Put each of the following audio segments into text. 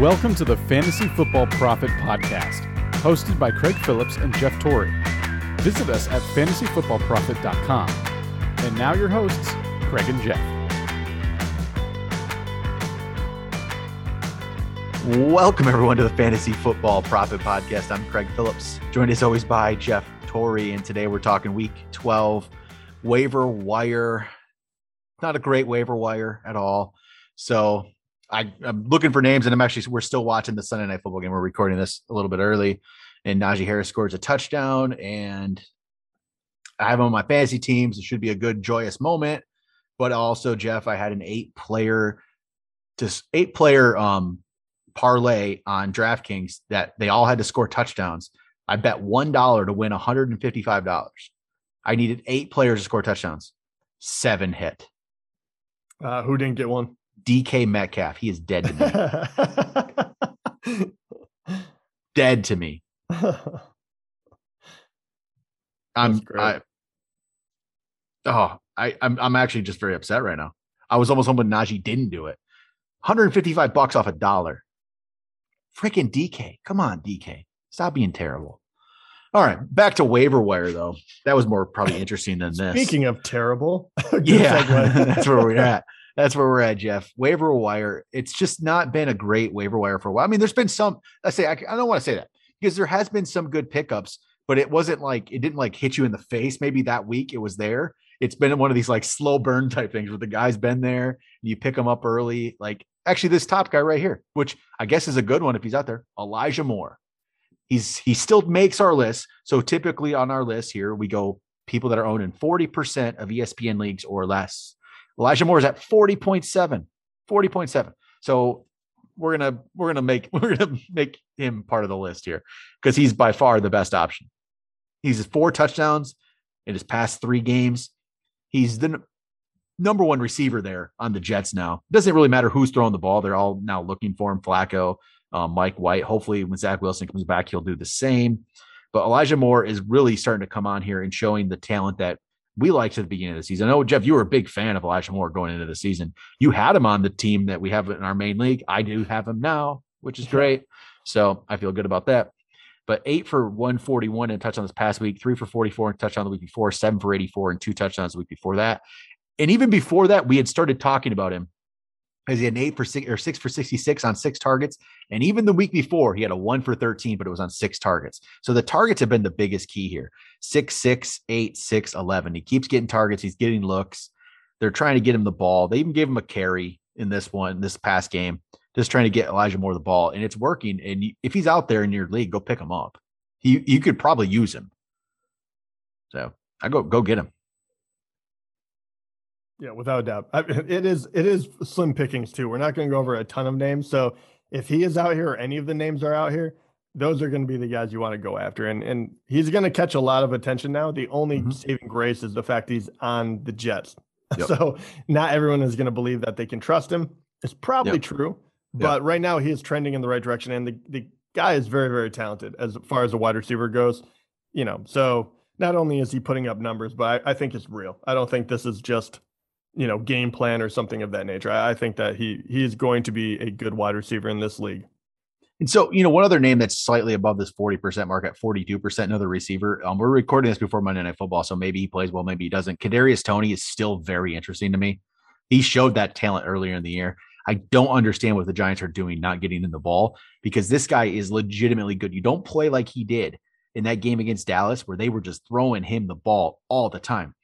Welcome to the Fantasy Football Prophet Podcast, hosted by Craig Phillips and Jeff Torrey. Visit us at fantasyfootballprophet.com. And now your hosts, Craig and Jeff. Welcome, everyone, to the Fantasy Football Prophet Podcast. I'm Craig Phillips, joined as always by Jeff Torrey. And today we're talking week 12 waiver wire. Not a great waiver wire at all. So I, am looking for names, and I'm actually we're still watching the Sunday night football game. We're recording this a little bit early, and Najee Harris scores a touchdown, and I have on my fantasy teams. It should be a good, joyous moment. But also, Jeff, I had an eight player, just eight player um parlay on DraftKings that they all had to score touchdowns. I bet one dollar to win $155. I needed eight players to score touchdowns. Seven hit. Uh, who didn't get one? DK Metcalf. He is dead to me. dead to me. I'm I, oh I I'm I'm actually just very upset right now. I was almost hoping Najee didn't do it. 155 bucks off a dollar. Freaking DK. Come on, DK. Stop being terrible. All right, back to waiver wire though. That was more probably interesting than this. Speaking of terrible, yeah, that's where we're at that's where we're at, Jeff. Waiver wire. It's just not been a great waiver wire for a while. I mean, there's been some. I say I, I don't want to say that because there has been some good pickups, but it wasn't like it didn't like hit you in the face. Maybe that week it was there. It's been one of these like slow burn type things where the guy's been there, you pick him up early. Like actually, this top guy right here, which I guess is a good one if he's out there, Elijah Moore. He's he still makes our list. So typically on our list here, we go people that are owning 40% of ESPN leagues or less. Elijah Moore is at 40.7, 40.7. So we're gonna we're gonna make we're gonna make him part of the list here because he's by far the best option. He's four touchdowns in his past three games. He's the n- number one receiver there on the Jets now. It doesn't really matter who's throwing the ball; they're all now looking for him. Flacco, um, Mike White. Hopefully, when Zach Wilson comes back, he'll do the same. But Elijah Moore is really starting to come on here and showing the talent that we liked at the beginning of the season. I know, Jeff, you were a big fan of Elijah Moore going into the season. You had him on the team that we have in our main league. I do have him now, which is great. So I feel good about that. But eight for 141 and touchdown this past week, three for 44 and touchdown the week before, seven for 84 and two touchdowns the week before that. And even before that, we had started talking about him because he had an eight for six or six for 66 on six targets. And even the week before, he had a one for 13, but it was on six targets. So the targets have been the biggest key here six, six, eight, six, 11. He keeps getting targets, he's getting looks. They're trying to get him the ball. They even gave him a carry in this one, this past game, just trying to get Elijah Moore the ball. And it's working. And if he's out there in your league, go pick him up. You could probably use him. So I go, go get him. Yeah, without a doubt. It is it is slim pickings too. We're not going to go over a ton of names. So if he is out here or any of the names are out here, those are going to be the guys you want to go after. And and he's going to catch a lot of attention now. The only mm-hmm. saving grace is the fact he's on the Jets. Yep. So not everyone is going to believe that they can trust him. It's probably yep. true, but yep. right now he is trending in the right direction, and the the guy is very very talented as far as a wide receiver goes. You know, so not only is he putting up numbers, but I, I think it's real. I don't think this is just you know game plan or something of that nature. I, I think that he he is going to be a good wide receiver in this league. And so, you know, one other name that's slightly above this 40% mark at 42%, another receiver. Um, we're recording this before Monday Night Football, so maybe he plays well, maybe he doesn't. Kadarius Toney is still very interesting to me. He showed that talent earlier in the year. I don't understand what the Giants are doing, not getting in the ball, because this guy is legitimately good. You don't play like he did in that game against Dallas, where they were just throwing him the ball all the time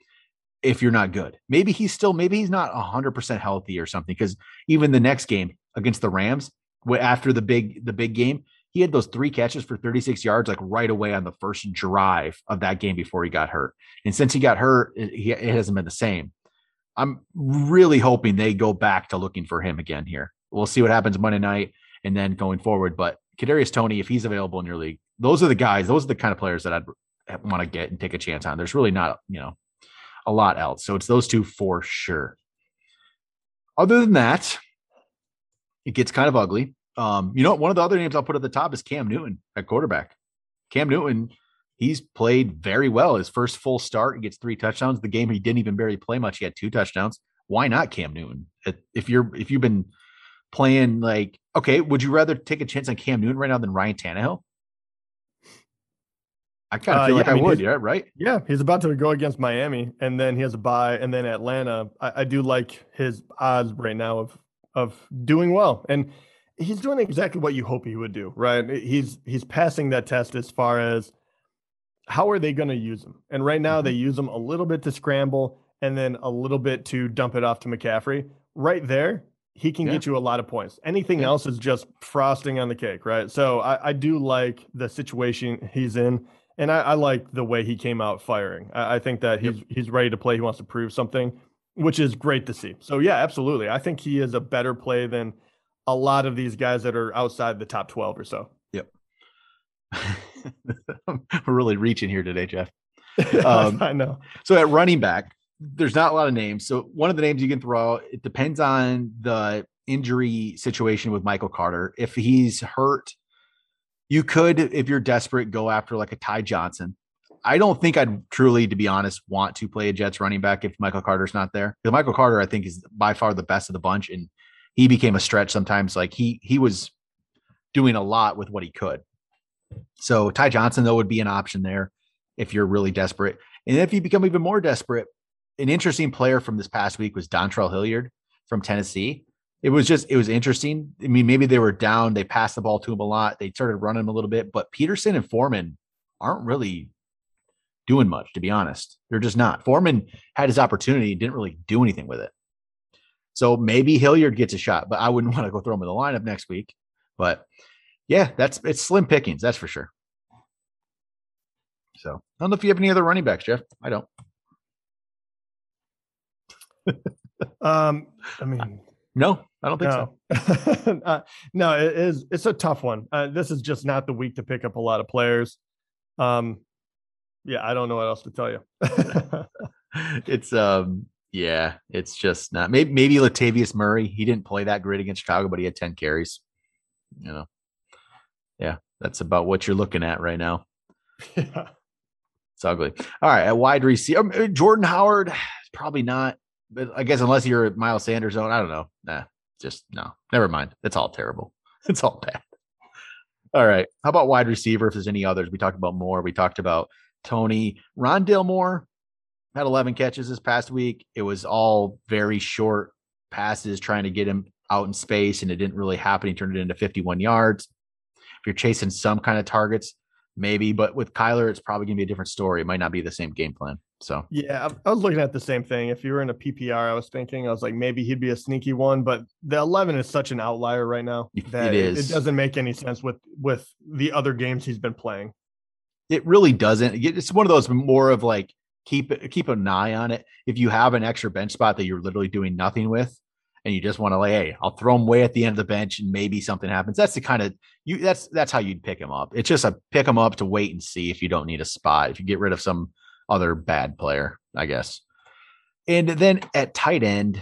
if you're not good. Maybe he's still, maybe he's not 100% healthy or something. Because even the next game against the Rams, after the big the big game, he had those three catches for 36 yards like right away on the first drive of that game before he got hurt. And since he got hurt, it, it hasn't been the same. I'm really hoping they go back to looking for him again here. We'll see what happens Monday night and then going forward. But Kadarius Toney, if he's available in your league, those are the guys. Those are the kind of players that I'd want to get and take a chance on. There's really not, you know, a lot else. So it's those two for sure. Other than that, it gets kind of ugly. Um, you know, one of the other names I'll put at the top is Cam Newton at quarterback. Cam Newton, he's played very well. His first full start, he gets three touchdowns. The game he didn't even barely play much, he had two touchdowns. Why not Cam Newton? If you're if you've been playing like okay, would you rather take a chance on Cam Newton right now than Ryan Tannehill? I kind of Uh, feel yeah, like I mean, would, yeah, right? Yeah, he's about to go against Miami, and then he has a bye, and then Atlanta. I, I do like his odds right now of of doing well, and he's doing exactly what you hope he would do. Right? He's he's passing that test as far as how are they going to use him, and right now they use him a little bit to scramble, and then a little bit to dump it off to McCaffrey. Right there, he can Yeah. get you a lot of points. Anything Yeah. else is just frosting on the cake, right? So I, I do like the situation he's in. And I, I like the way he came out firing. I, I think that Yep. he's he's ready to play. He wants to prove something, which is great to see. So yeah, absolutely. I think he is a better play than a lot of these guys that are outside the top twelve or so. Yep. We're really reaching here today, Jeff. Um, I know. So at running back, there's not a lot of names. So one of the names you can throw, it depends on the injury situation with Michael Carter. If he's hurt, you could, if you're desperate, go after like a Ty Johnson. I don't think I'd truly, to be honest, want to play a Jets running back if Michael Carter's not there. Because Michael Carter, I think, is by far the best of the bunch, and he became a stretch sometimes. Like he he was doing a lot with what he could. So Ty Johnson though would be an option there if you're really desperate. And if you become even more desperate, an interesting player from this past week was Dontrell Hilliard from Tennessee. It was just, it was interesting. I mean, maybe they were down, they passed the ball to him a lot, they started running him a little bit, but Peterson and Foreman aren't really doing much, to be honest. They're just not. Foreman had his opportunity, didn't really do anything with it. So maybe Hilliard gets a shot, but I wouldn't want to go throw him in the lineup next week. But yeah, that's it's slim pickings, that's for sure. So I don't know if you have any other running backs, Jeff. I don't. Um, I mean, No, I don't think so. no, uh, no, it is. It's a tough one. Uh, this is just not the week to pick up a lot of players. Um, yeah, I don't know what else to tell you. it's um yeah, it's just not maybe maybe Latavius Murray. He didn't play that great against Chicago, but he had 10 carries. You know. Yeah, that's about what you're looking at right now. yeah. It's ugly. All right, at wide receiver, um, uh, Jordan Howard, probably not. But I guess unless you're Miles Sanders zone, I don't know. Nah, just no. Never mind. It's all terrible. It's all bad. All right. How about wide receiver? If there's any others, we talked about more. We talked about Toney Rondale Moore had 11 catches this past week. It was all very short passes trying to get him out in space, and it didn't really happen. He turned it into 51 yards. If you're chasing some kind of targets, maybe, but with Kyler, it's probably going to be a different story. It might not be the same game plan. So, Yeah, I- was looking at the same thing. If you were in a PPR, I was thinking, I was like, maybe he'd be a sneaky one, but the 11 is such an outlier right now that it it, is. it doesn't make any sense with with the other games he's been playing. it really doesn't. It's one of those more of like keep it, keep an eye on it. If you have an extra bench spot that you're literally doing nothing with, and you just want to like, hey, I'll throw him way at the end of the bench and maybe something happens. That's the kind of you. That's that's how you'd pick him up. It's just a pick him up to wait and see if you don't need a spot. If you get rid of some other bad player, I guess. And then at tight end,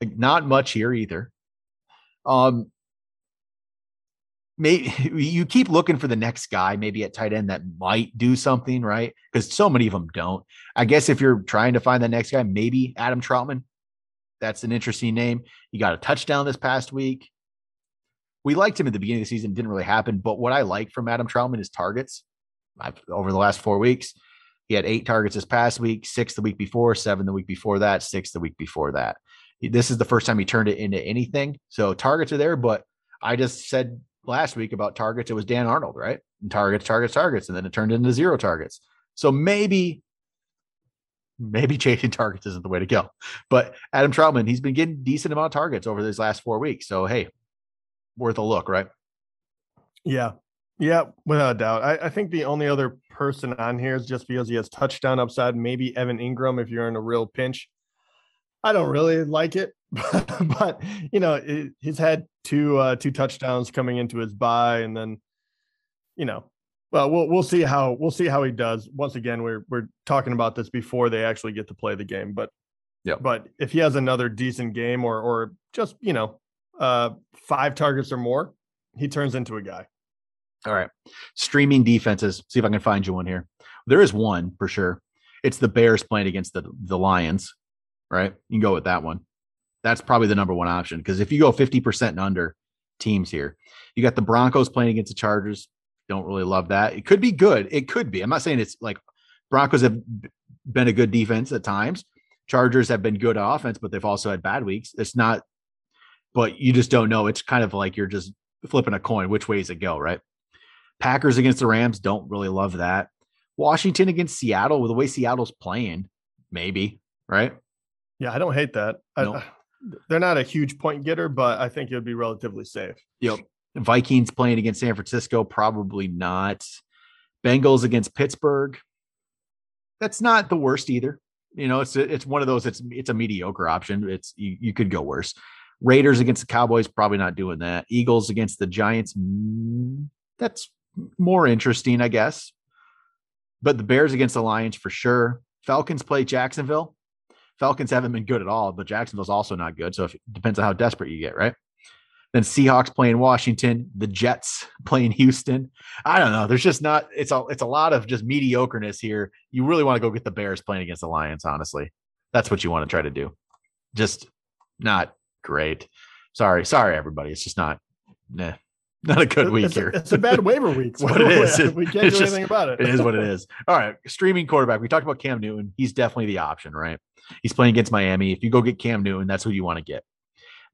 like, not much here either. Um, maybe you keep looking for the next guy, maybe at tight end that might do something, right? Because so many of them don't. I guess if you're trying to find the next guy, maybe Adam Trautman. That's an interesting name. He got a touchdown this past week. We liked him at the beginning of the season, didn't really happen. But what I like from Adam Trautman is targets. I've, over the last four weeks, he had eight targets this past week, six the week before, seven the week before that, six the week before that. This is the first time he turned it into anything. So targets are there, but I just said last week about targets, it was Dan Arnold, right? And targets, targets, targets, and then it turned into zero targets. So maybe, maybe chasing targets isn't the way to go. But Adam Trautman, he's been getting decent amount of targets over these last four weeks. So hey, worth a look, right? Yeah. Yeah, without a doubt. I, I think the only other person on here is just because he has touchdown upside, maybe Evan Engram if you're in a real pinch. I don't really like it, but you know, it, he's had two uh two touchdowns coming into his bye, and then you know, well, we'll we'll see how we'll see how he does. Once again, we're we're talking about this before they actually get to play the game, but yeah, but if he has another decent game or or just you know uh five targets or more, he turns into a guy. All right. Streaming defenses. See if I can find you one here. There is one for sure. It's the Bears playing against the, the Lions, right? You can go with that one. That's probably the number one option because if you go 50% and under teams here, you got the Broncos playing against the Chargers. Don't really love that. It could be good. It could be. I'm not saying it's like Broncos have been a good defense at times. Chargers have been good offense, but they've also had bad weeks. It's not, but you just don't know. It's kind of like you're just flipping a coin. Which way does it go? Right. Packers against the Rams. Don't really love that. Washington against Seattle with the way Seattle's playing, maybe. Right. Yeah, I don't hate that. Nope. I, they're not a huge point getter, but I think it would be relatively safe. Yep. Vikings playing against San Francisco, probably not. Bengals against Pittsburgh. That's not the worst either. You know, it's a, it's one of those. It's it's a mediocre option. It's you, you could go worse. Raiders against the Cowboys, probably not doing that. Eagles against the Giants, mm, that's more interesting, I guess. But the Bears against the Lions for sure. Falcons play Jacksonville. Falcons haven't been good at all, but Jacksonville's also not good. So it depends on how desperate you get, right? Then Seahawks playing Washington, the Jets playing Houston. I don't know. There's just not. It's a it's a lot of just mediocreness here. You really want to go get the Bears playing against the Lions. Honestly, that's what you want to try to do. Just not great. Sorry, sorry everybody. It's just not. Nah, not a good week it's here. A, it's a bad waiver week. It's what it is. we can't It's do just- anything about it. it is what it is. All right, streaming quarterback. We talked about Cam Newton. He's definitely the option, right? He's playing against Miami. If you go get Cam Newton, that's who you want to get.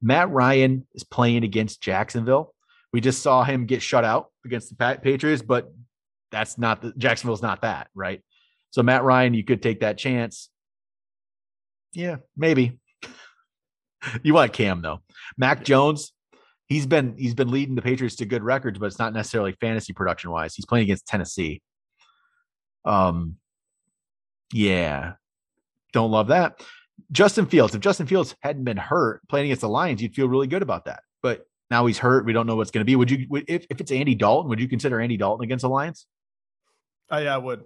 Matt Ryan is playing against Jacksonville. We just saw him get shut out against the Patriots, but that's not the Jacksonville's not that, right? So Matt Ryan, you could take that chance. Yeah, maybe. you want Cam though. Mac Jones, he's been he's been leading the Patriots to good records, but it's not necessarily fantasy production wise. He's playing against Tennessee. Um, yeah, don't love that. Justin Fields. If Justin Fields hadn't been hurt playing against the Lions, you'd feel really good about that. But now he's hurt. We don't know what's going to be. Would you, would, if, if it's Andy Dalton, would you consider Andy Dalton against the Lions? I, yeah, I would.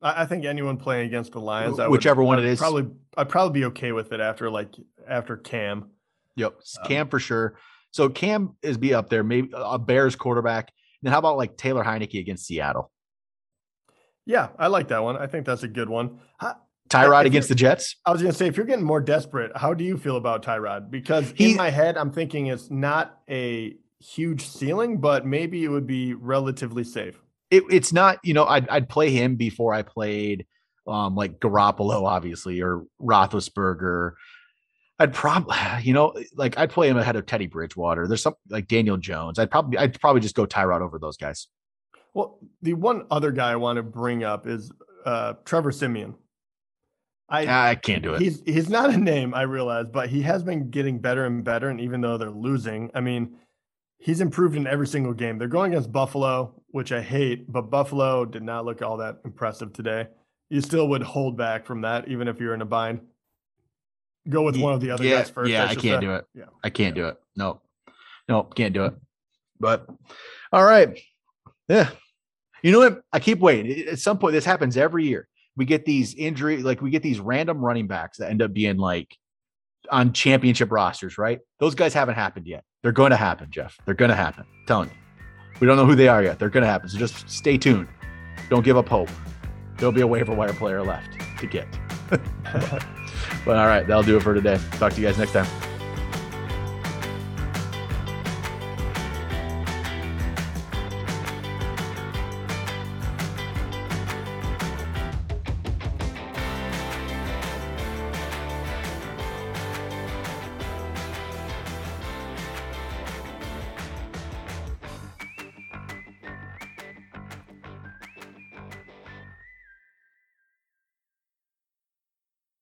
I, I think anyone playing against the Lions, I would- Whichever one I'd it is. probably I'd probably be okay with it after like after Cam. Yep, Um, Cam for sure. So Cam is be up there. Maybe a Bears quarterback. then how about like Taylor Heinicke against Seattle? Yeah, I like that one. I think that's a good one. How- Tyrod against the Jets. I was gonna say, if you're getting more desperate, how do you feel about Tyrod? Because He- in my head, I'm thinking it's not a huge ceiling, but maybe it would be relatively safe. It, it's not. You know, I'd I'd play him before I played um like Garoppolo, obviously, or Roethlisberger. I'd probably, you know, like I'd play him ahead of Teddy Bridgewater. There's some like Daniel Jones. I'd probably I'd probably just go Tyrod over those guys. Well, the one other guy I want to bring up is uh, Trevor Siemian. I I can't do it. he's he's not a name I realize, but he has been getting better and better. And even though they're losing, I mean, he's improved in every single game. They're going against Buffalo, which I hate, but Buffalo did not look all that impressive today. You still would hold back from that, even if you're in a bind. Go with one of the other yeah, guys first. Yeah, I, can't do it. Yeah. I can't do it. No, no, can't do it. But all right, yeah. You know what? I keep waiting. At some point, this happens every year. We get these injury, like we get these random running backs that end up being like on championship rosters, right? Those guys haven't happened yet. They're going to happen, Jeff. They're going to happen. I'm telling you. We don't know who they are yet. They're going to happen. So just stay tuned. Don't give up hope. There'll be a waiver wire player left to get. but all right, that'll do it for today. Talk to you guys next time.